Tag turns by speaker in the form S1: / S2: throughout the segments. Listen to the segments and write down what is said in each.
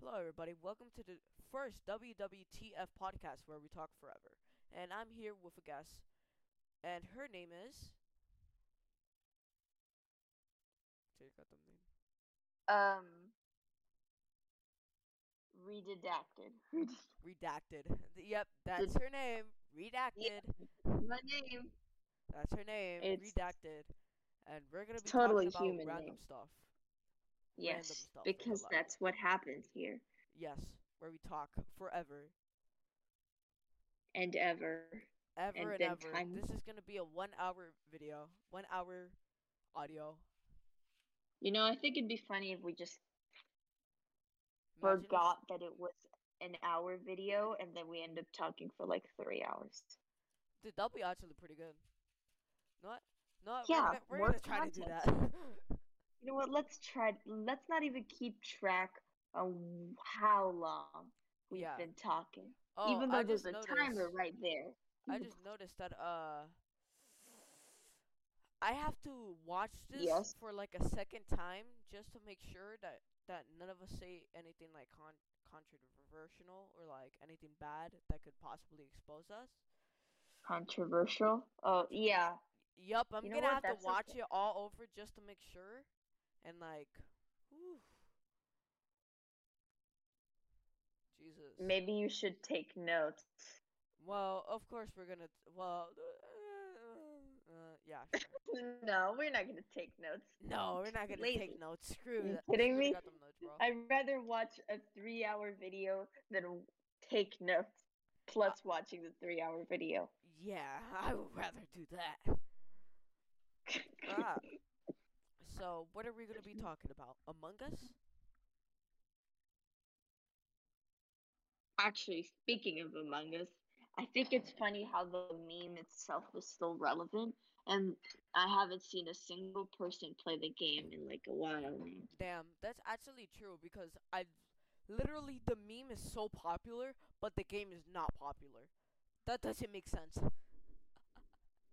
S1: Hello, everybody. Welcome to the first WWTF podcast where we talk forever. And I'm here with a guest, and her name is. Take out the name.
S2: Um, redacted.
S1: Redacted. Yep, that's her name. Redacted.
S2: My name.
S1: That's her name.
S2: It's-
S1: Redacted. And we're gonna be
S2: totally
S1: talking about
S2: human
S1: random
S2: name.
S1: stuff.
S2: Yes, because that's what happens here
S1: Yes, where we talk forever,
S2: and ever.
S1: ever
S2: And
S1: and, ever.
S2: time-
S1: This is gonna be a one-hour video, one-hour audio.
S2: You know, I think it'd be funny if we just
S1: Imagine if-
S2: forgot that it was an hour video and then we end up talking for like three hours.
S1: Dude, that'll be actually pretty good. Not, not.
S2: Yeah,
S1: we're gonna, we're gonna try to do that.
S2: You know what? Let's try. Let's not even keep track of how long we've
S1: Yeah.
S2: been talking.
S1: oh,
S2: even though
S1: I
S2: there's a timer right there.
S1: I just noticed that uh, I have to watch this
S2: Yes.
S1: for like a second time just to make sure that that none of us say anything like con- controversial or like anything bad that could possibly expose us.
S2: Controversial. Oh, yeah.
S1: Yup, I'm
S2: You know
S1: gonna
S2: what?
S1: have
S2: That's
S1: to watch
S2: okay.
S1: it all over just to make sure, and like, whew. Jesus.
S2: Maybe you should take notes.
S1: Well, of course we're gonna. Well, uh, uh, yeah. Sure.
S2: No, we're not gonna take notes.
S1: No, we're not gonna
S2: Lazy.
S1: take notes. Screw
S2: You
S1: that.
S2: kidding me?
S1: notes.
S2: I'd rather watch a three-hour video than take notes plus watching the three-hour video.
S1: Yeah, I would rather do that. Ah. So, what are we gonna be talking about? Among Us?
S2: Actually, speaking of Among Us, I think it's funny how the meme itself is still relevant, and I haven't seen a single person play the game in like a while.
S1: Damn, that's actually true because I literally the meme is so popular, but the game is not popular. That doesn't make sense.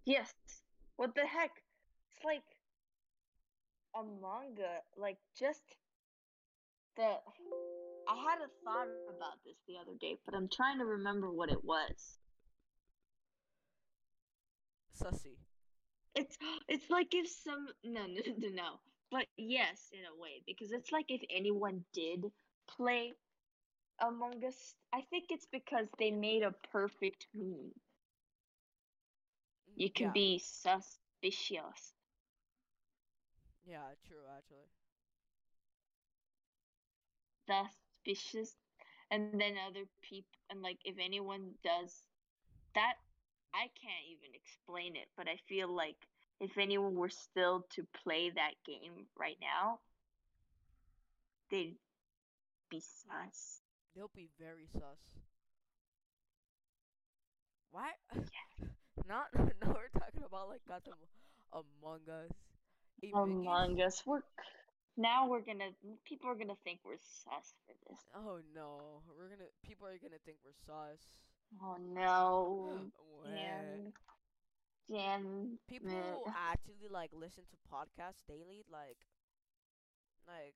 S2: Yes. What the heck? It's like Among Us, like just the. I had a thought about this the other day, but I'm trying to remember what it was.
S1: Sussy.
S2: It's it's like if some no no no no, but yes in a way because it's like if anyone did play Among Us, I think it's because they made a perfect meme. You can
S1: yeah.
S2: be suspicious.
S1: Yeah, true actually.
S2: That's suspicious and then other people and like if anyone does that i can't even explain it but i feel like if anyone were still to play that game right now they'd be sus
S1: They'll be very sus. Why? not no, we're talking about like goddamn Among Us. Hey,
S2: among us we're now we're gonna people are gonna think we're sus for this
S1: Oh no, we're gonna. People are gonna think we're sus.
S2: oh no
S1: What?
S2: damn damn
S1: People who actually like listen to podcasts daily, like, like,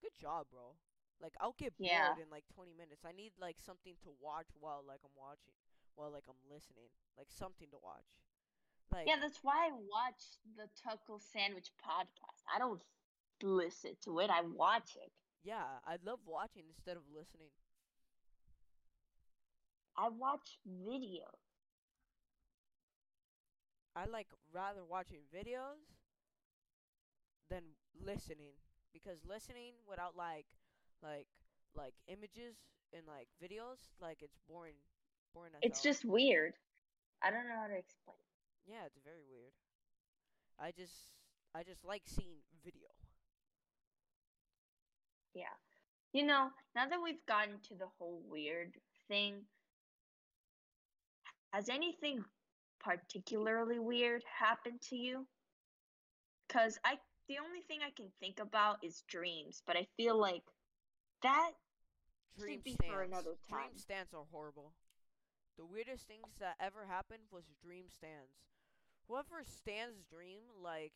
S1: good job, bro. Like, I'll get
S2: Yeah.
S1: bored in like 20 minutes. I need like something to watch while like I'm watching, while like I'm listening, like something to watch. Like,
S2: Yeah, that's why I watch the Tuckle Sandwich podcast. I don't listen to it, I watch it.
S1: yeah, I love watching instead of listening.
S2: I watch video.
S1: I like rather watching videos than listening because listening without like like like images and like videos like it's boring boring
S2: It's
S1: hell.
S2: just weird. I don't know how to explain.
S1: Yeah it's very weird. I just I just like seeing video.
S2: Yeah. You know, now that we've gotten to the whole weird thing, has anything particularly weird happened to you? Cuz I the only thing I can think about is dreams, but I feel like that
S1: dream
S2: Should be for another
S1: dream stands are horrible. The weirdest things that ever happened was dream stands whoever stands dream like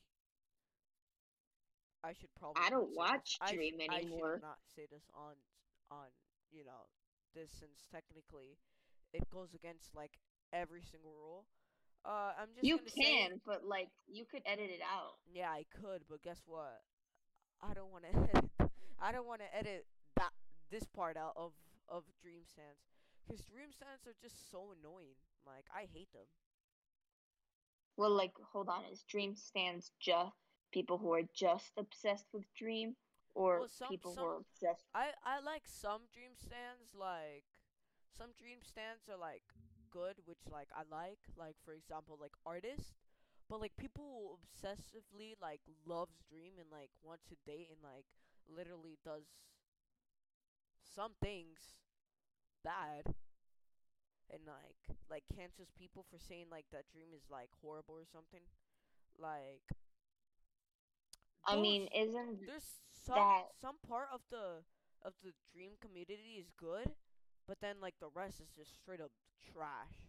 S1: I should probably
S2: I don't watch
S1: this. I sh-
S2: Dream
S1: I
S2: anymore.
S1: should not say this on on you know this since technically it goes against like every single rule. Uh, I'm just
S2: You
S1: gonna say,
S2: can, but like you could edit it out.
S1: yeah, I could, but guess what? I don't want to edit. I don't want to edit that this part out of of dream stands because dream stands are just so annoying. Like I hate them.
S2: Well, like hold on, is Dream stands just people who are just obsessed with Dream, or
S1: Well, some-
S2: people
S1: some-
S2: who are obsessed?
S1: I I like some dream stands like some dream stands are like good which like I like like for example like artists but like people who obsessively like loves dream and like wants to date and like literally does some things bad and like like cancels people for saying like that dream is like horrible or something like
S2: I mean, isn't
S1: there's some
S2: that-
S1: some part of the of the dream community is good, but then like the rest is just straight up trash.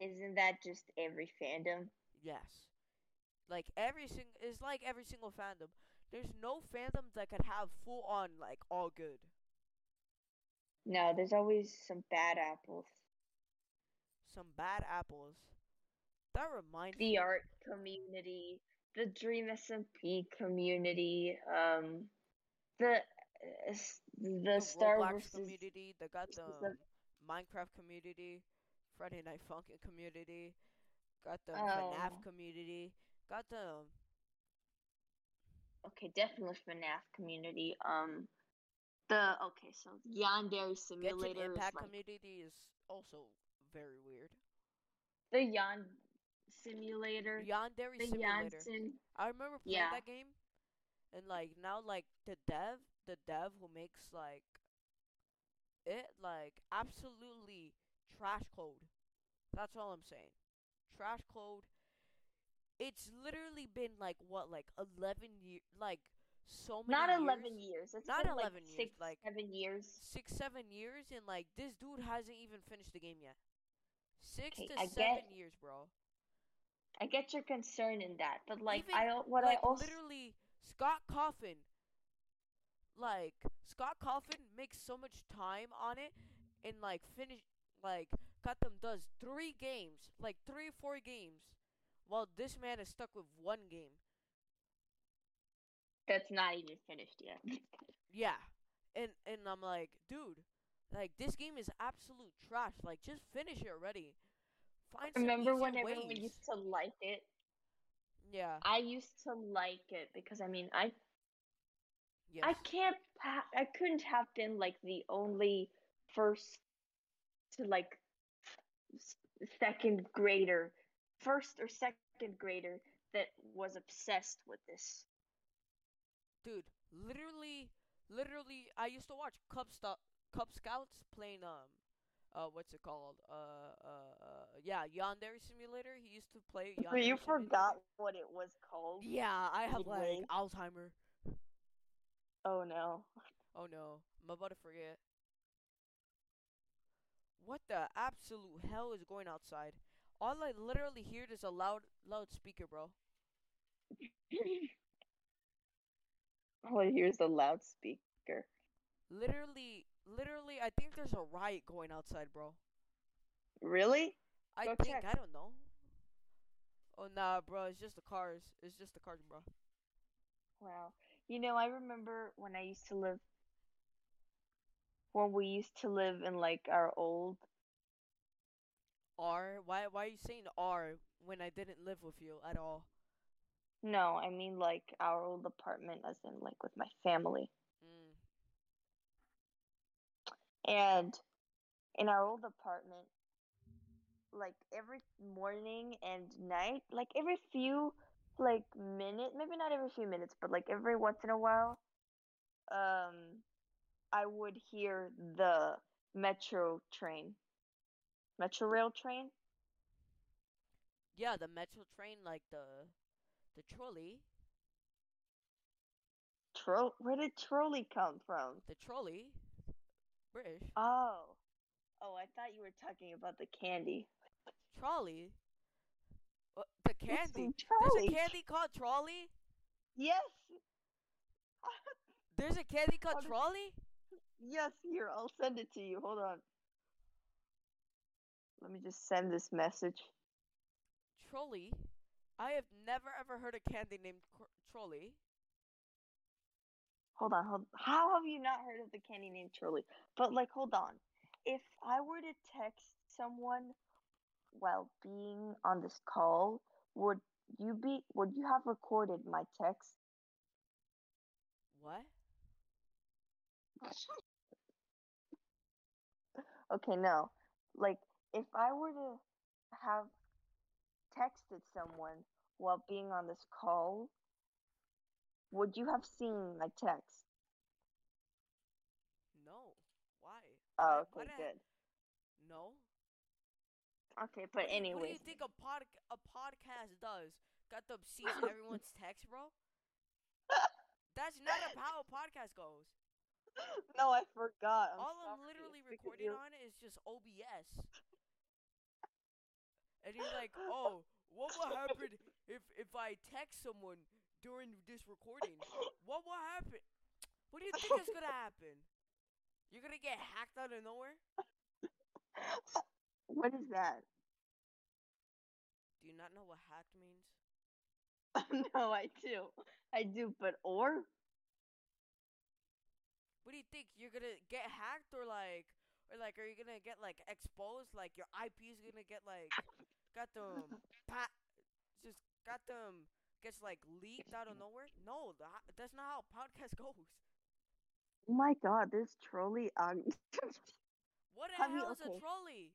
S2: isn't that just every fandom?
S1: Yes. Like every sing is like every single fandom. There's no fandom that could have full on like all good.
S2: No, there's always some bad apples.
S1: Some bad apples. That reminds
S2: The
S1: me.
S2: art community, the Dream SMP community, um, the uh, the,
S1: the
S2: Star Wars
S1: community, they got the
S2: the-
S1: Minecraft community, Friday Night Funkin' community, got the
S2: Oh.
S1: FNAF community, got the
S2: okay, definitely FNAF community. Um, the okay, so Yandere Simulator
S1: Genshin
S2: is
S1: Impact
S2: like
S1: community is also very weird.
S2: the Yon Simulator,
S1: Yandere
S2: the
S1: Simulator.
S2: Yansen.
S1: I remember playing
S2: Yeah.
S1: that game, and like now, like the dev, the dev who makes like it, like absolutely trash code. That's all I'm saying. Trash code. It's literally been like what, like eleven years, like so many.
S2: Not
S1: years?
S2: eleven years. It's
S1: Not
S2: been, like,
S1: 11 years,
S2: six,
S1: like-
S2: seven years.
S1: six, seven years, and like this dude hasn't even finished the game yet. Six to
S2: I
S1: seven
S2: get-
S1: years, bro.
S2: I get your concern in that, but like
S1: Even,
S2: I what
S1: like
S2: I also
S1: literally Scott Cawthon. Like Scott Cawthon makes so much time on it, and like finish like got them does three games, like three or four games, while this man is stuck with one game.
S2: that's not even finished yet.
S1: Yeah, and and I'm like, dude, like this game is absolute trash. Like just finish it already. Find
S2: Remember when everyone used to like it?
S1: Yeah.
S2: I used to like it because I mean I
S1: Yes.
S2: I can't ha- I couldn't have been like the only first to like second grader, first or second grader that was obsessed with this.
S1: dude literally literally i used to watch cub Sto- cub scouts playing um uh what's it called uh uh, uh yeah yandere simulator he used to play
S2: So you
S1: Simulator.
S2: forgot what it was called?
S1: yeah i have like alzheimer
S2: Oh no.
S1: oh no i'm about to forget what the absolute hell is going outside all i literally hear is a loud loudspeaker bro
S2: Oh, here's the loudspeaker.
S1: literally literally i think there's a riot going outside bro
S2: Really?
S1: I
S2: Go
S1: think
S2: check.
S1: I don't know. Oh nah, bro, it's just the cars. It's just the cars, bro.
S2: Wow. You know, I remember when I used to live when we used to live in like our old
S1: R. Why? Why are you saying R when I didn't live with you at all?
S2: no, I mean like our old apartment as in like with my family.
S1: Mm.
S2: And in our old apartment, like every morning and night, like every few like minute, maybe not every few minutes, but like every once in a while, um, I would hear the metro train, metro rail train.
S1: Yeah, the metro train, like the the trolley,
S2: Tro- where did trolley come from?
S1: the trolley, British
S2: Oh, oh, I thought you were talking about the candy.
S1: trolley. What the candy? There's a candy called trolley.
S2: Yes.
S1: There's a candy called
S2: Oh,
S1: trolley.
S2: Yes, here, I'll send it to you. Hold on. Let me just send this message.
S1: Trolley. I have never ever heard a candy named cr- Trolley.
S2: Hold on, hold. How have you not heard of the candy named Trolley? But like, hold on. If I were to text someone while being on this call, would you be? Would you have recorded my text?
S1: What?
S2: Okay, no. Like, if I were to have texted someone while being on this call, would you have seen my text?
S1: No. Why?
S2: Oh,
S1: Why- why
S2: okay,
S1: heck-
S2: good.
S1: No.
S2: Okay, but
S1: do what do you think a pod a podcast does? Got them sees everyone's text, bro. That's not how a podcast goes.
S2: no, I forgot. I'm
S1: All I'm literally recording on is just OBS. and you're like, oh, what will happen if if I text someone during this recording? What will happen? What do you think is gonna happen? You're gonna get hacked out of nowhere?
S2: What is that?
S1: Do you not know what hacked means?
S2: no, I do. I do, but or?
S1: What do you think? You're gonna get hacked or like or like are you gonna get like exposed? Like your IP is gonna get like got them pat just got them gets like leaked out of nowhere? No, tha that's not how podcast goes.
S2: Oh my god, this trolley um
S1: What the hell is a trolley?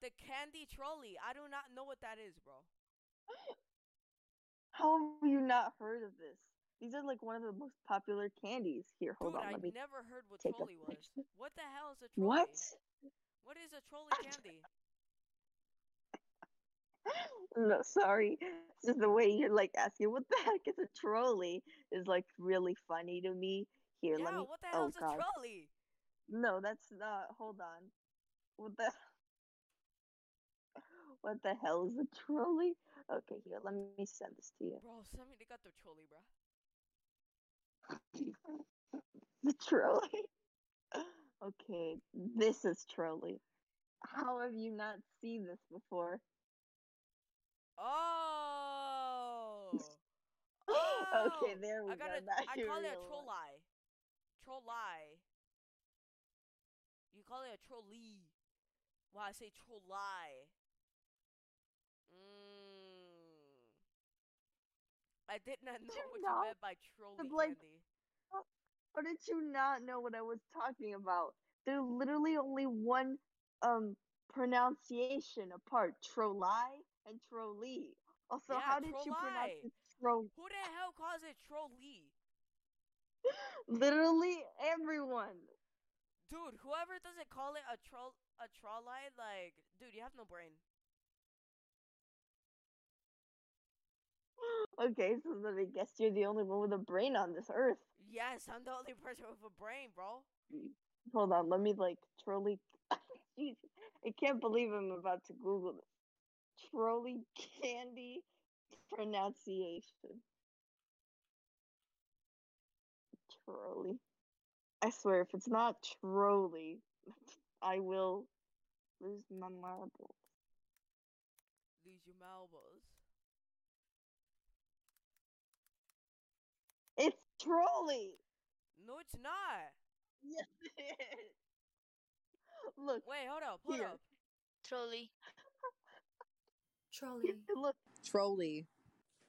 S1: the candy trolley. I do not know what that is, bro.
S2: How have you not heard of this? These are like one of the most popular candies. Here, hold
S1: Dude,
S2: on,
S1: I
S2: let me
S1: never heard what trolley was.
S2: picture.
S1: What the hell is a trolley?
S2: What?
S1: What is a trolley candy?
S2: No, sorry. It's just the way you're like asking what the heck is a trolley is like really funny to me. Here,
S1: yeah,
S2: let me
S1: what the hell
S2: oh
S1: a
S2: god.
S1: trolley?
S2: No, that's not hold on. What the What the hell is a trolley? Okay, here, let me send this to you.
S1: Bro, send me the got the trolley, bro.
S2: The trolley. Okay, this is trolley. How have you not seen this before?
S1: Oh.
S2: okay,
S1: Oh,
S2: there we
S1: I got
S2: now
S1: I call it a
S2: realize.
S1: Troll Trolley. You call it a trolley. Well, I say trolley. Mm. I did not know
S2: you
S1: what
S2: not?
S1: you meant by trolley
S2: like-
S1: candy.
S2: How did you not know what I was talking about? They're literally only one um pronunciation apart. Troll Trolley and trolley. Also,
S1: Yeah,
S2: how did you pronounce
S1: trolley.
S2: it? Tro-
S1: Who the hell calls it trolley?
S2: literally everyone.
S1: Dude, whoever doesn't call it a troll a trolley, like, dude, you have no brain.
S2: Okay, so then I guess you're the only one with a brain on this earth.
S1: Yes, I'm the only person with a brain, bro.
S2: Hold on, let me like trolley. Jeez, I can't believe I'm about to Google this. Trolley candy pronunciation. Trolley. I swear, if it's not trolley, I will lose my marbles.
S1: Lose your marbles.
S2: It's trolley.
S1: No, it's not.
S2: Yes, it is. Look,
S1: Wait, hold up, hold
S2: Here.
S1: up.
S3: Trolley.
S4: Trolley.
S2: look.
S5: Trolley.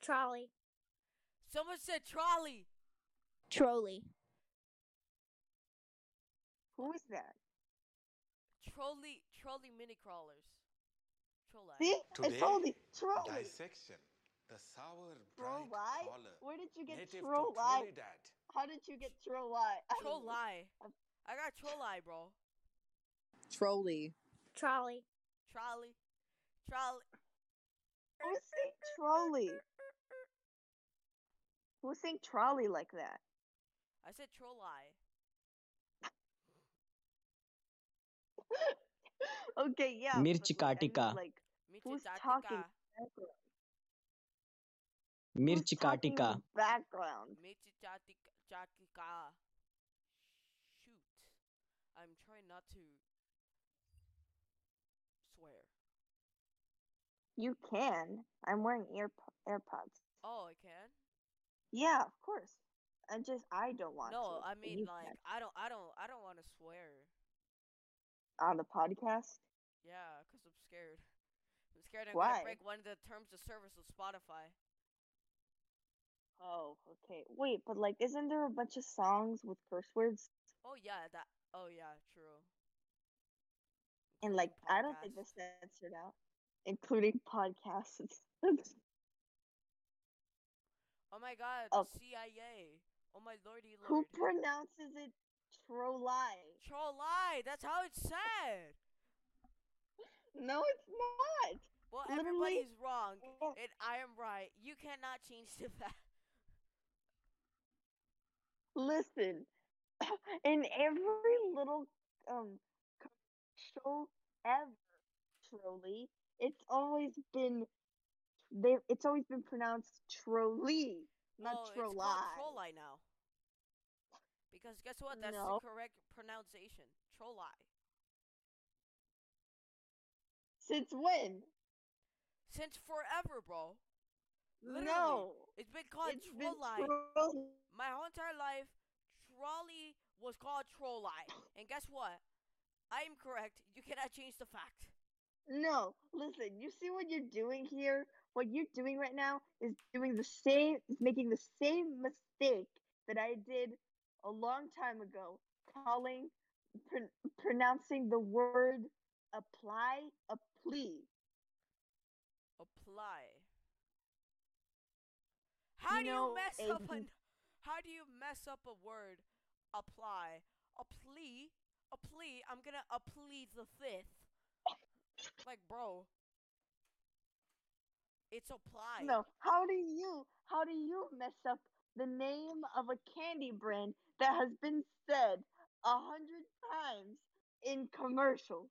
S3: Trolley.
S1: Someone said trolley.
S3: Trolley.
S2: Who is that?
S1: Trolley, trolley mini crawlers. Trolley.
S2: See, I
S6: Today,
S2: told you, trolley.
S6: Dissection. The sour,
S2: Trolley?
S6: color.
S2: Where did you get trolley? How did you get trolley?
S1: Trolley. I got trolley, bro.
S5: Trolley.
S3: Trolley.
S1: Trolley. Trolley.
S2: Who sing trolley? Who sing trolley like that?
S1: I said trolley.
S2: okay, yeah.
S7: Mirchi
S2: like, like, who's talking?
S7: Mirchi Katika.
S2: Background.
S1: Mirchi Katika. Shoot. I'm trying not to
S2: You can. I'm wearing ear AirPods.
S1: Oh, I can.
S2: Yeah, of course. I just I don't want to.
S1: No, I mean like
S2: can.
S1: I don't I don't I don't want to swear.
S2: on the podcast.
S1: Yeah, cuz I'm scared. I'm scared I'm
S2: Why?
S1: to break one of the terms of service of Spotify.
S2: Oh, okay. Wait, but like, isn't there a bunch of songs with curse words?
S1: Oh yeah, that Oh yeah, true.
S2: And like,
S1: Including
S2: I don't think
S1: podcasts.
S2: they're censored out, including podcasts.
S1: Oh my god,
S2: Oh.
S1: CIA. Oh my lordy
S2: lordy.
S1: Who
S2: pronounces it Trolli?
S1: Trollai, that's how it's said.
S2: No, it's not.
S1: Well,
S2: Literally-
S1: everybody's wrong, and I am right. You cannot change the fact.
S2: Listen, in every little um commercial ever, Trolli, it's always been they. It's always been pronounced Trolli, not oh,
S1: it's called Trollai now. Because guess what? That's
S2: No.
S1: the correct pronunciation. Trollai.
S2: Since when?
S1: Since forever, bro. Literally.
S2: No,
S1: It's been called
S2: it's been
S1: Trollai. My whole entire life, trolley was called Trollai. And guess what? I am correct. You cannot change the fact.
S2: No, listen. You see what you're doing here? What you're doing right now is doing the same, is making the same mistake that I did a long time ago, calling, pr- pronouncing the word apply a plea.
S1: Apply. How
S2: You
S1: do
S2: know,
S1: you mess
S2: a-
S1: up an How do you mess up a word? Apply. A plea? A plea? I'm gonna a plead the fifth. Like, bro. It's apply.
S2: No, how do you, how do you mess up the name of a candy brand that has been said a hundred times in commercials?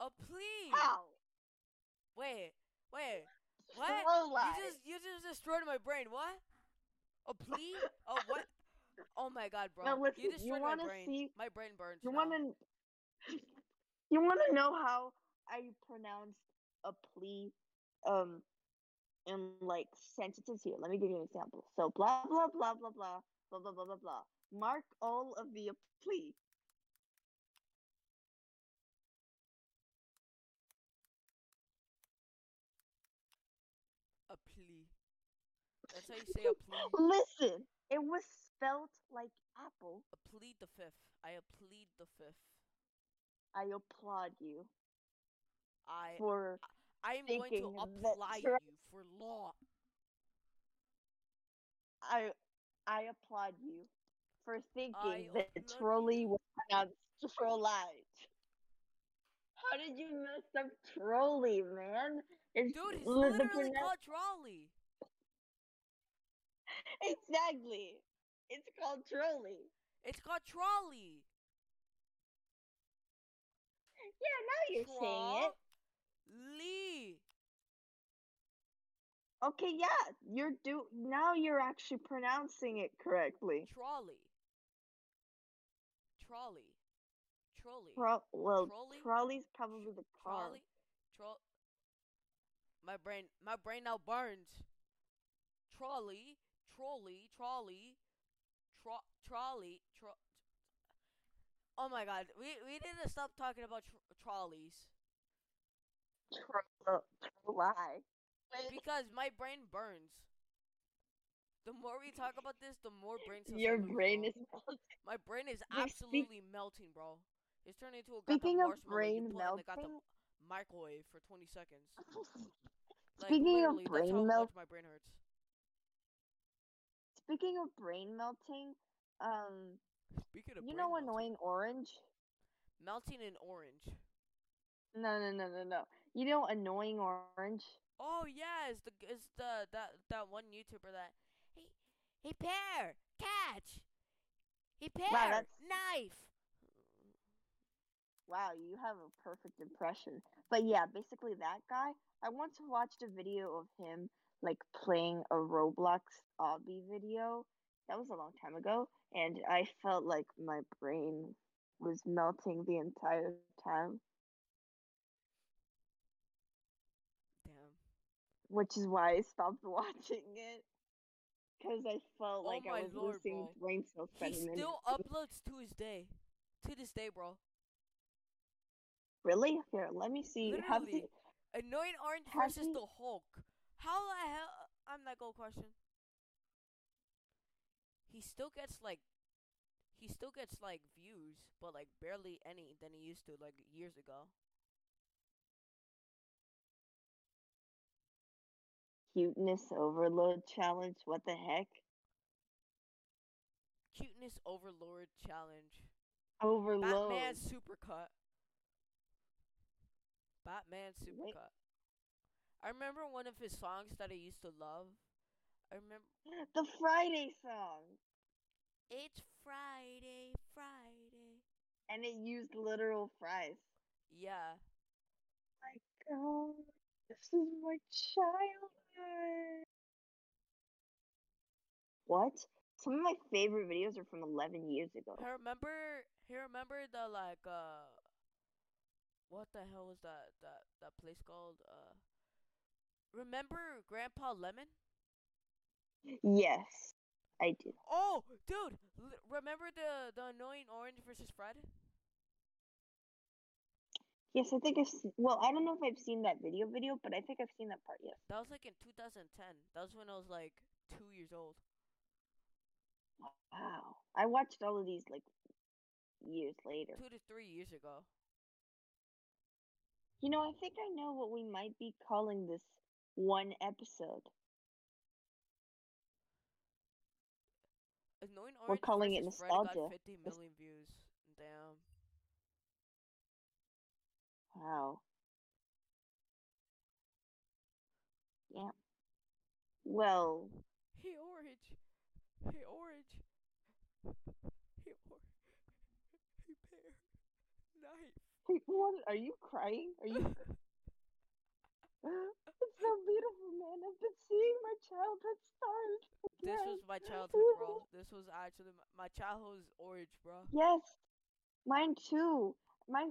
S1: A oh, plea.
S2: How?
S1: Wait, wait. What? You just you just destroyed my brain. What? A plea? Oh what? Oh my god, bro.
S2: Now listen,
S1: you
S2: you
S1: destroyed my
S2: wanna
S1: brain.
S2: see-
S1: My brain burns.
S2: You want to You want to know how I pronounce a plea um in like sentences here. Let me give you an example. So blah blah blah blah blah blah blah blah blah blah. Mark all of the plea.
S1: a plea? That's how you say a plea.
S2: Listen, it was spelt like apple.
S1: A plead the fifth. I plead the fifth.
S2: I applaud you
S1: I
S2: for
S1: I am going to apply
S2: tra-
S1: you for law.
S2: I I applaud you for thinking
S1: I
S2: that trolley was pronounced trollite. How did you mess up trolley, man? It's
S1: Dude, it's
S2: li-
S1: literally
S2: pronoun-
S1: called trolley.
S2: Exactly. It's called trolley.
S1: It's called trolley.
S2: Yeah, now you're saying it.
S1: Lee.
S2: Okay, yeah, you're do now you're actually pronouncing it correctly.
S1: Trolley. Trolley. Trolley.
S2: Tro- well,
S1: Trolley?
S2: trolley's probably the car.
S1: Trolley. Troll. My brain. My brain now burns. Trolley. Trolley. Trolley. Tro- trolley. Tro- oh my god. We we need to stop talking about tr- trolleys
S2: Tro- trolley.
S1: because my brain burns. The more we talk about this, the more brain
S2: Your brain is melting.
S1: My brain is absolutely melting, bro. It's turning into a
S2: Speaking of brain
S1: put in the
S2: melting,
S1: microwave for 20 seconds. Like,
S2: Speaking of brain
S1: how
S2: melt-
S1: my brain hurts.
S2: speaking of brain melting, um,
S1: Speaking of
S2: you know
S1: melting,
S2: annoying orange?
S1: melting in orange.
S2: No, no, no, no, no. You know annoying orange?
S1: Oh yeah, it's the it's the that that one YouTuber that hey hey pear catch hey pear
S2: that's-
S1: knife.
S2: Wow, you have a perfect impression. But yeah, basically that guy. I once watched a video of him like playing a Roblox obby video. That was a long time ago, and I felt like my brain was melting the entire time,
S1: Damn.
S2: which is why I stopped watching it. Because I felt
S1: Oh
S2: like I was
S1: lord,
S2: losing
S1: bro.
S2: brain cells
S1: He still uploads to his day. To this day, bro.
S2: Really? Here, let me see. Have
S1: Literally.
S2: the,
S1: Annoying Orange versus
S2: he-
S1: the Hulk. How the hell? I'm that gold question. He still gets like, he still gets like views, but like barely any than he used to like years ago.
S2: cuteness overload challenge. What the heck?
S1: Cuteness Overlord challenge.
S2: Overload.
S1: Batman supercut. Batman supercut. I remember one of his songs that I used to love. I remember
S2: The Friday song.
S1: it's Friday, Friday.
S2: And it used literal fries.
S1: Yeah.
S2: My god. This is my childhood. What? Some of my favorite videos are from 11 years ago.
S1: I remember. He remember the like uh. What the hell was that that that place called? Uh. Remember Grandpa Lemon?
S2: Yes, I do.
S1: Oh, dude! Remember the the annoying Orange versus Fred?
S2: Yes, I think I've seen. Well, I don't know if I've seen that video video, but I think I've seen that part. Yes.
S1: That was like in 2010. That was when I was like two years old.
S2: Wow. I watched all of these like years later.
S1: Two to three years ago.
S2: You know, I think I know what we might be calling this one episode.
S1: Annoying
S2: We're calling it
S1: Fred got
S2: nostalgia.
S1: 50
S2: Nos-
S1: million views. Damn.
S2: Wow. Yeah. Well,
S1: Hey Orange. Hey Orange. Hey Orange. Hey Bear. Knife.
S2: hey, what? Are you crying? Are you? it's so beautiful, man. I've been seeing my childhood start.
S1: This was my childhood, bro. This was actually my, my childhood was Orange, bro.
S2: Yes, mine too. My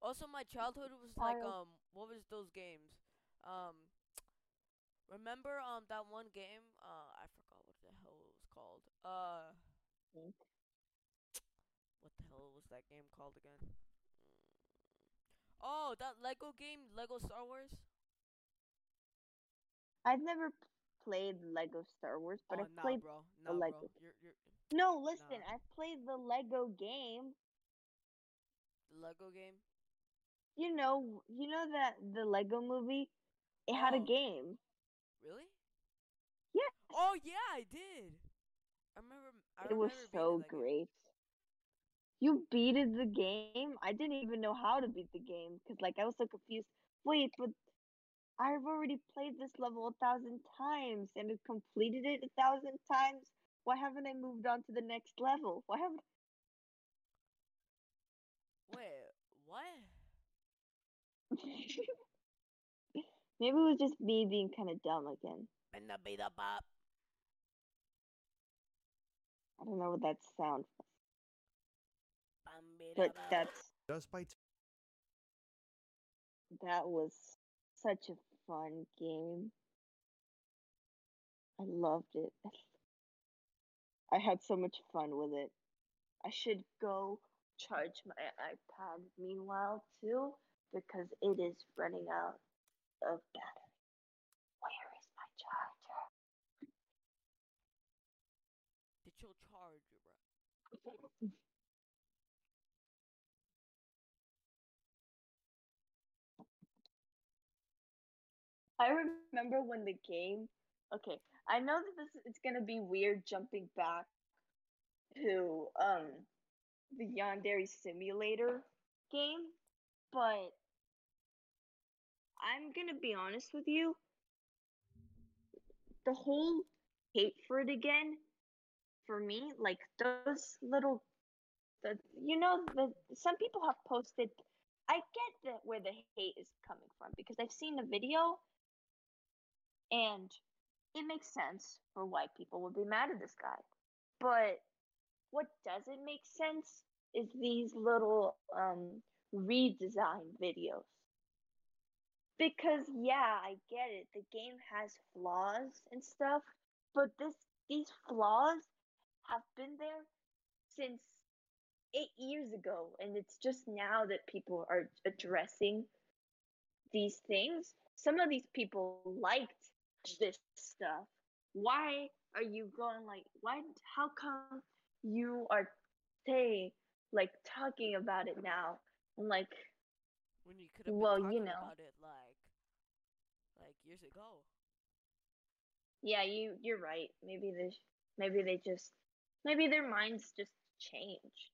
S1: Also, my childhood was like um, what was those games? Um, remember um that one game? Uh, I forgot what the hell it was called. Uh, what the hell was that game called again? Oh, that Lego game, Lego Star Wars.
S2: I've never played Lego Star Wars, but
S1: oh,
S2: I've
S1: nah,
S2: played.
S1: bro.
S2: the Lego.
S1: bro. You're you're
S2: No, listen,
S1: Nah.
S2: I've played the Lego game.
S1: the Lego game.
S2: You know, you know that the Lego movie. It had a
S1: Oh.
S2: game.
S1: Really?
S2: Yeah.
S1: Oh yeah, I did. I remember. I
S2: It was so great. You beated the game? I didn't even know how to beat the game because, like, I was so confused. Wait, but I've already played this level a thousand times and have completed it a thousand times. Why haven't I moved on to the next level? Why haven't?
S1: Wait, what?
S2: Maybe it was just me being kind of dumb again.
S1: Binda bida bop.
S2: I don't know what that sound,
S1: Bam bida
S2: but that's
S4: Just by t-
S2: that was such a fun game. I loved it. I had so much fun with it. I should go charge my iPad meanwhile too because it is running out of battery. Where is my charger?
S1: Get your charger, bro.
S2: I remember when the game. Okay, I know that this it's gonna be weird jumping back to um the Yandere Simulator game, but I'm gonna be honest with you. The whole hate for it again, for me, like those little, the you know the some people have posted. I get that where the hate is coming from because I've seen the video and it makes sense for why people would be mad at this guy. But what doesn't make sense is these little um redesign videos. Because yeah, I get it. The game has flaws and stuff, but this these flaws have been there since 8 years ago and it's just now that people are addressing these things. Some of these people liked this stuff. Why are you going like why how come you are say like talking about it now and like
S1: When you could have
S2: Well, you know.
S1: about it like like years ago.
S2: yeah you you're right maybe they maybe they just maybe their minds just changed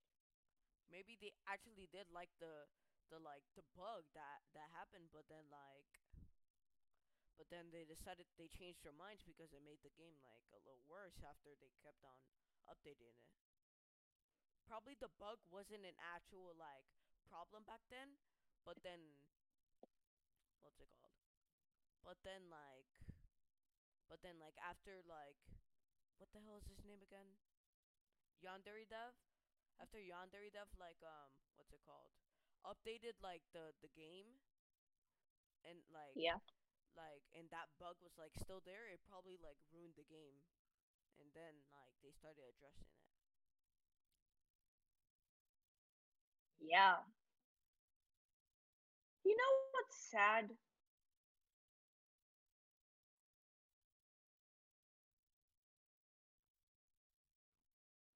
S1: Maybe they actually did like the the like the bug that that happened, but then like but then they decided they changed their minds because it made the game like a little worse after they kept on updating it. Probably the bug wasn't an actual like problem back then, but then what's it called? But then like but then like after like what the hell is his name again? Yandere Dev? After Yandere Dev like um what's it called? Updated like the the game and like
S2: yeah
S1: like and that bug was like still there, it probably like ruined the game. And then like they started addressing it.
S2: yeah you know what's sad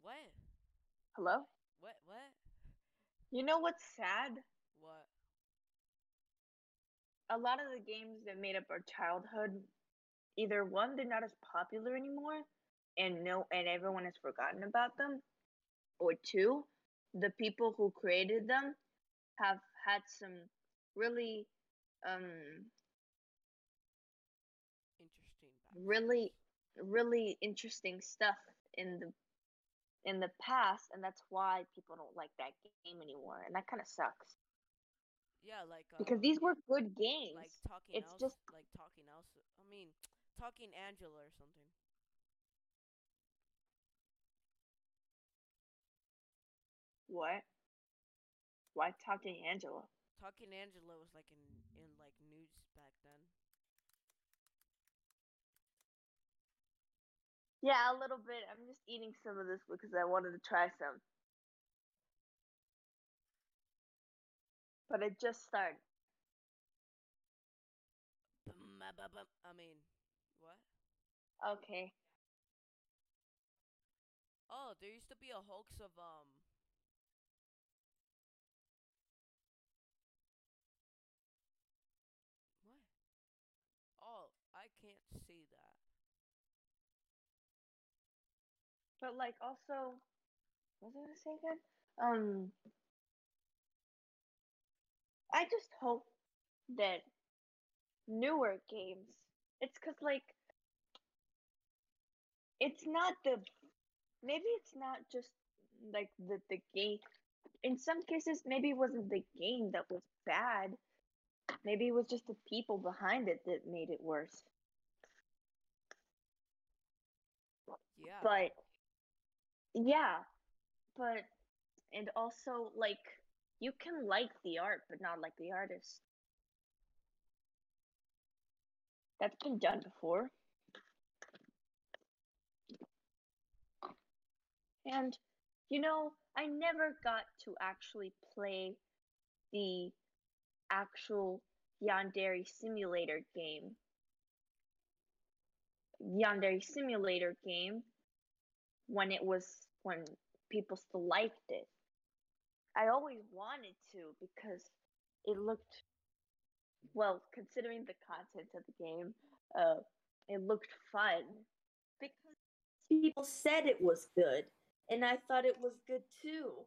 S1: What?
S2: hello
S1: What what?
S2: you know what's sad? A lot of the games that made up our childhood either one they're not as popular anymore and no and everyone has forgotten about them or two the people who created them have had some really um
S1: Interesting
S2: really really interesting stuff in the in the past and that's why people don't like that game anymore and that kind of sucks
S1: Yeah, like uh,
S2: because these were good games.
S1: like talking
S2: it's
S1: else
S2: just-
S1: like talking else I mean talking Angela or something.
S2: what? Why talking angela?
S1: Talking Angela was like in in like news back then.
S2: yeah a little bit. I'm just eating some of this because i wanted to try some but it just started
S1: Bum, ba, ba, bum. I mean, what?
S2: okay
S1: Oh, there used to be a hoax of um What? Oh, I can't see that.
S2: but like also what was i gonna say again um i just hope that newer games it's because like it's not the maybe it's not just like the the game in some cases maybe it wasn't the game that was bad. Maybe it was just the people behind it that made it worse.
S1: Yeah.
S2: but yeah. But and also like you can like the art but not like the artist. That's been done before. And you know i never got to actually play the actual yandere simulator game. Yandere simulator game when it was when people still liked it. I always wanted to because it looked well, considering the content of the game, uh it looked fun. Because people said it was good and I thought it was good too.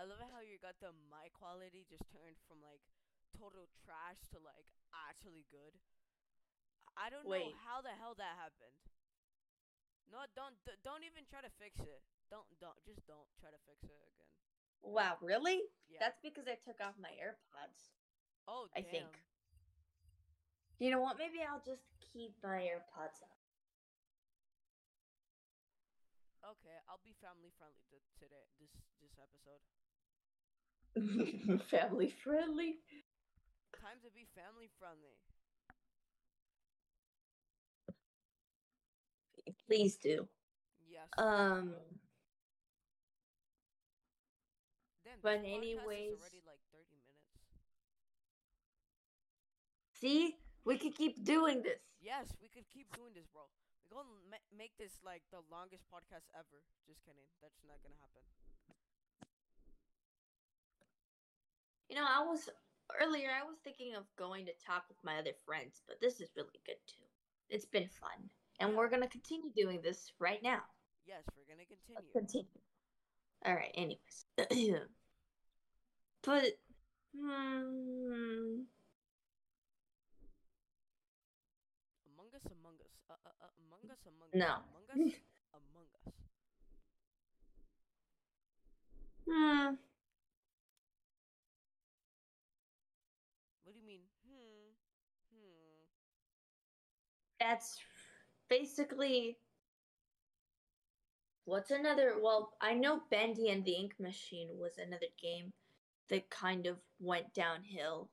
S1: I love how you got the mic quality just turned from like total trash to like actually good. I don't know how the hell that happened. No, don't don't even try to fix it. Don't don't just don't try to fix it again.
S2: Wow, really?
S1: Yeah.
S2: That's because I took off my AirPods.
S1: oh
S2: I
S1: damn.
S2: think. You know what? Maybe I'll just keep my AirPods on.
S1: Okay, I'll be family friendly th- today. This this episode.
S2: Family friendly.
S1: Time to be family friendly.
S2: Please do.
S1: Yes.
S2: Um.
S1: Damn,
S2: but
S1: podcast
S2: anyways-
S1: already like 30 minutes.
S2: See, we could keep doing this.
S1: Yes, we could keep doing this, bro. We're gonna ma- make this like the longest podcast ever. Just kidding. That's not gonna happen.
S2: You know, I was earlier. I was thinking of going to talk with my other friends, but this is really good too. It's been fun, and we're gonna continue doing this right now.
S1: Yes, we're gonna continue.
S2: Let's continue. All right. Anyways, but hmm,
S1: Among Us, Among Us, uh, uh, uh, Among Us, Among Us,
S2: No.
S1: Among Us, Among Us.
S2: hmm.
S1: What do you mean? Hmm. Hmm.
S2: That's basically what's another. Well, I know Bendy and the Ink Machine was another game that kind of went downhill.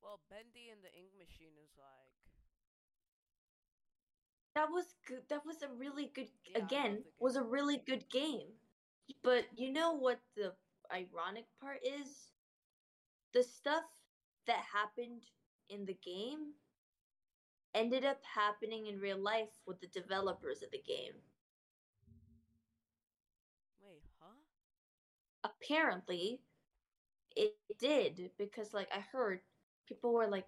S1: Well, Bendy and the Ink Machine is like.
S2: That was good. That was a really good.
S1: Yeah,
S2: again,
S1: the
S2: was a really good game. But you know what the ironic part is? The stuff that happened in the game ended up happening in real life with the developers of the game.
S1: Wait, huh?
S2: apparently it did because like i heard people were like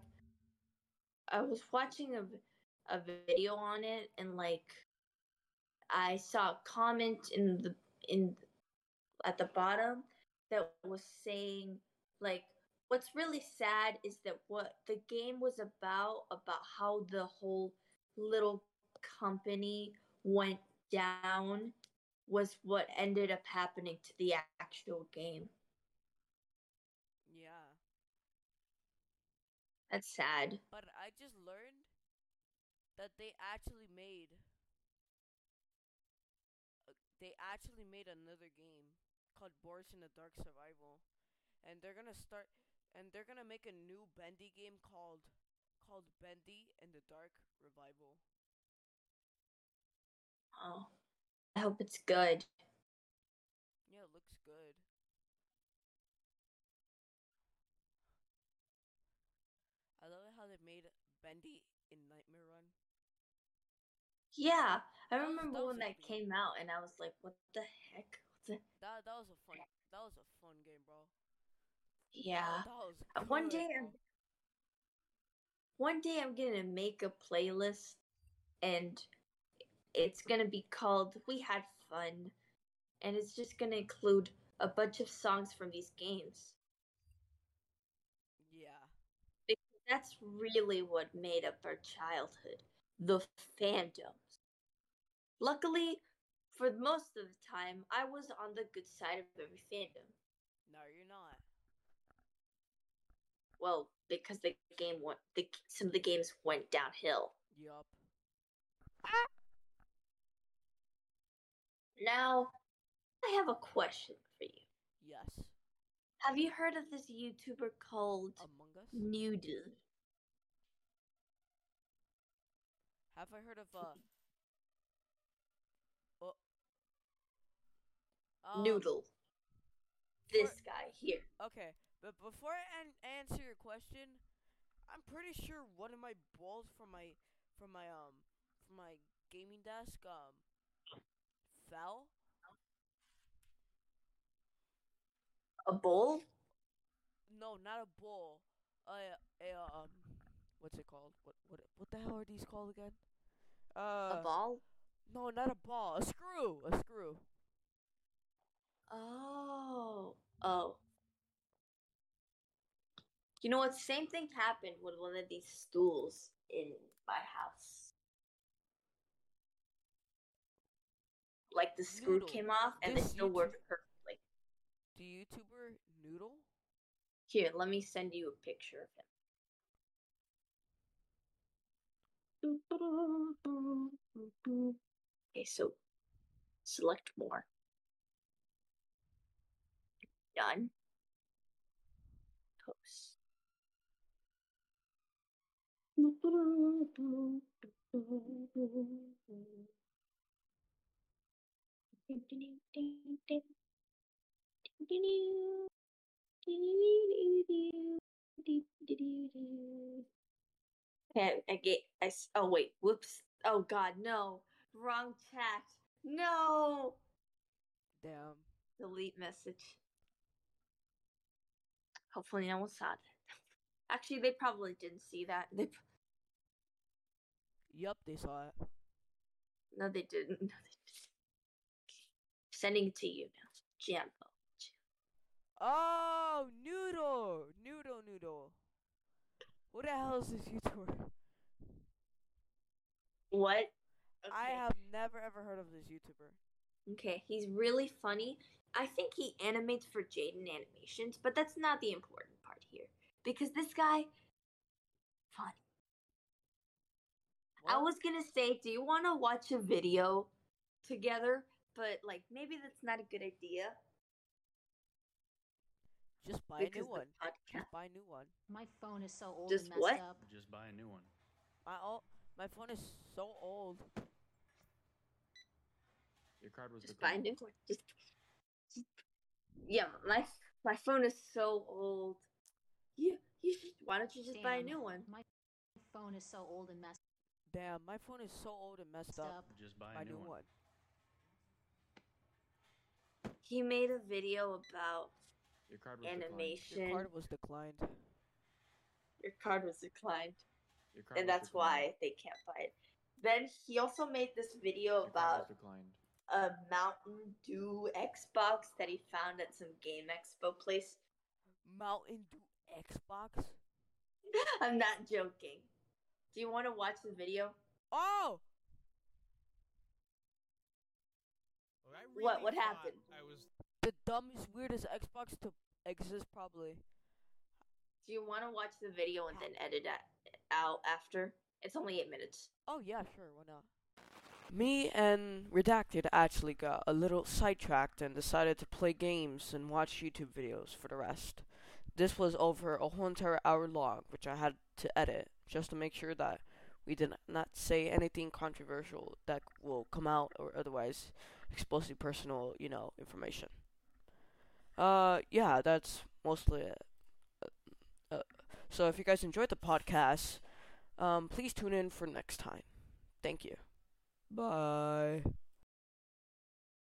S2: i was watching a a video on it and like i saw a comment in the in at the bottom that was saying like what's really sad is that what the game was about about how the whole little company went down was what ended up happening to the actual game.
S1: Yeah.
S2: That's sad.
S1: But I just learned that they actually made. uh, They actually made another game called Boris and the Dark Survival, and they're gonna start, and they're gonna make a new Bendy game called, called Bendy and the Dark Revival.
S2: Oh, I hope it's good.
S1: Yeah, it looks good. I love how they made Bendy in Nightmare Run.
S2: Yeah, I
S1: That was-
S2: remember
S1: that
S2: when that
S1: good
S2: came out, and I was like, "What the heck?"
S1: That that was a fun. That was a fun game, bro.
S2: Yeah. Uh, One day,
S1: bro.
S2: I'm, one day I'm gonna make a playlist, and it's gonna be called "We Had Fun," and it's just gonna include a bunch of songs from these games.
S1: Yeah.
S2: Because That's really what made up our childhood the fandoms. Luckily, for most of the time, I was on the good side of every fandom.
S1: No, you're not.
S2: Well, because the game went, the, some of the games went downhill.
S1: Yup.
S2: Now, I have a question for you.
S1: Yes.
S2: Have you heard of this YouTuber called
S1: Among Us.
S2: Noodle?
S1: Have I heard of uh? Um,
S2: Noodle. This guy here.
S1: Okay, but before I an- answer your question, I'm pretty sure one of my balls from my from my um from my gaming desk um fell.
S2: A bowl?
S1: No, not a bowl. A a um, what's it called? What what what the hell are these called again? Uh,
S2: a ball?
S1: No, not a ball. A screw. A screw.
S2: Oh. Oh. You know what? Same thing happened with one of these stools in my house. Like the screw
S1: Noodle,
S2: came off and
S1: this
S2: it still
S1: YouTube-
S2: worked perfectly.
S1: The YouTuber Noodle.
S2: Here, let me send you a picture of him. Okay, so Select more. Done. Post. Okay, I get. I. s- Oh wait. Whoops. Oh God, no. Wrong chat. No.
S1: Damn.
S2: Delete message. Hopefully, no one saw that. Actually, they probably didn't see that. They.
S1: Yup, they saw it.
S2: No, they didn't. No, they didn't. Sending it to you now. Jambo.
S1: Oh, Noodle! Noodle, Noodle. What the hell is this YouTuber?
S2: What?
S1: I have never ever heard of this YouTuber.
S2: Okay, he's really funny. I think he animates for Jaden Animations, but that's not the important part here. Because this guy, funny. I was gonna say, do you want to watch a video together? But like, maybe that's not a good idea.
S1: Just buy a new one. Just buy a new one.
S7: My phone is so old
S2: Just
S7: and messed
S2: what?
S7: up.
S8: Just buy a new one.
S1: My oh, my phone is so old.
S8: Your card was
S2: Just buy a new one. Just, just yeah, my my phone is so old. You you should. Why don't you just buy a new one?
S7: My phone is so old and messed up.
S1: Damn, my phone is so old and messed up.
S7: up.
S8: Just buy
S1: My
S8: a new, one.
S1: one.
S2: He made a video about
S8: Your card was declined.
S1: Your card was declined.
S2: Your card was declined.
S8: Your card
S2: and
S8: was
S2: that's
S8: declined.
S2: why they can't buy it. Then he also made this video
S8: Your card was
S2: about
S8: declined.
S2: A Mountain Dew Xbox that he found at some Game Expo place.
S1: Mountain Dew Xbox.
S2: I'm not joking. Do you want to watch the video?
S1: Oh,
S9: Well, I
S2: What- what happened?
S9: I was
S1: the dumbest, weirdest Xbox to exist probably.
S2: Do you want to watch the video and then edit it out after? It's only eight minutes.
S1: Oh yeah, sure, why not? Me and Redacted actually got a little sidetracked and decided to play games and watch YouTube videos for the rest. This was over a whole entire hour long, which I had to edit just to make sure that we did not say anything controversial that will come out or otherwise exposing personal, you know, information. Uh, yeah, that's mostly it. Uh, so if you guys enjoyed the podcast, um, please tune in for next time. Thank you. Bye.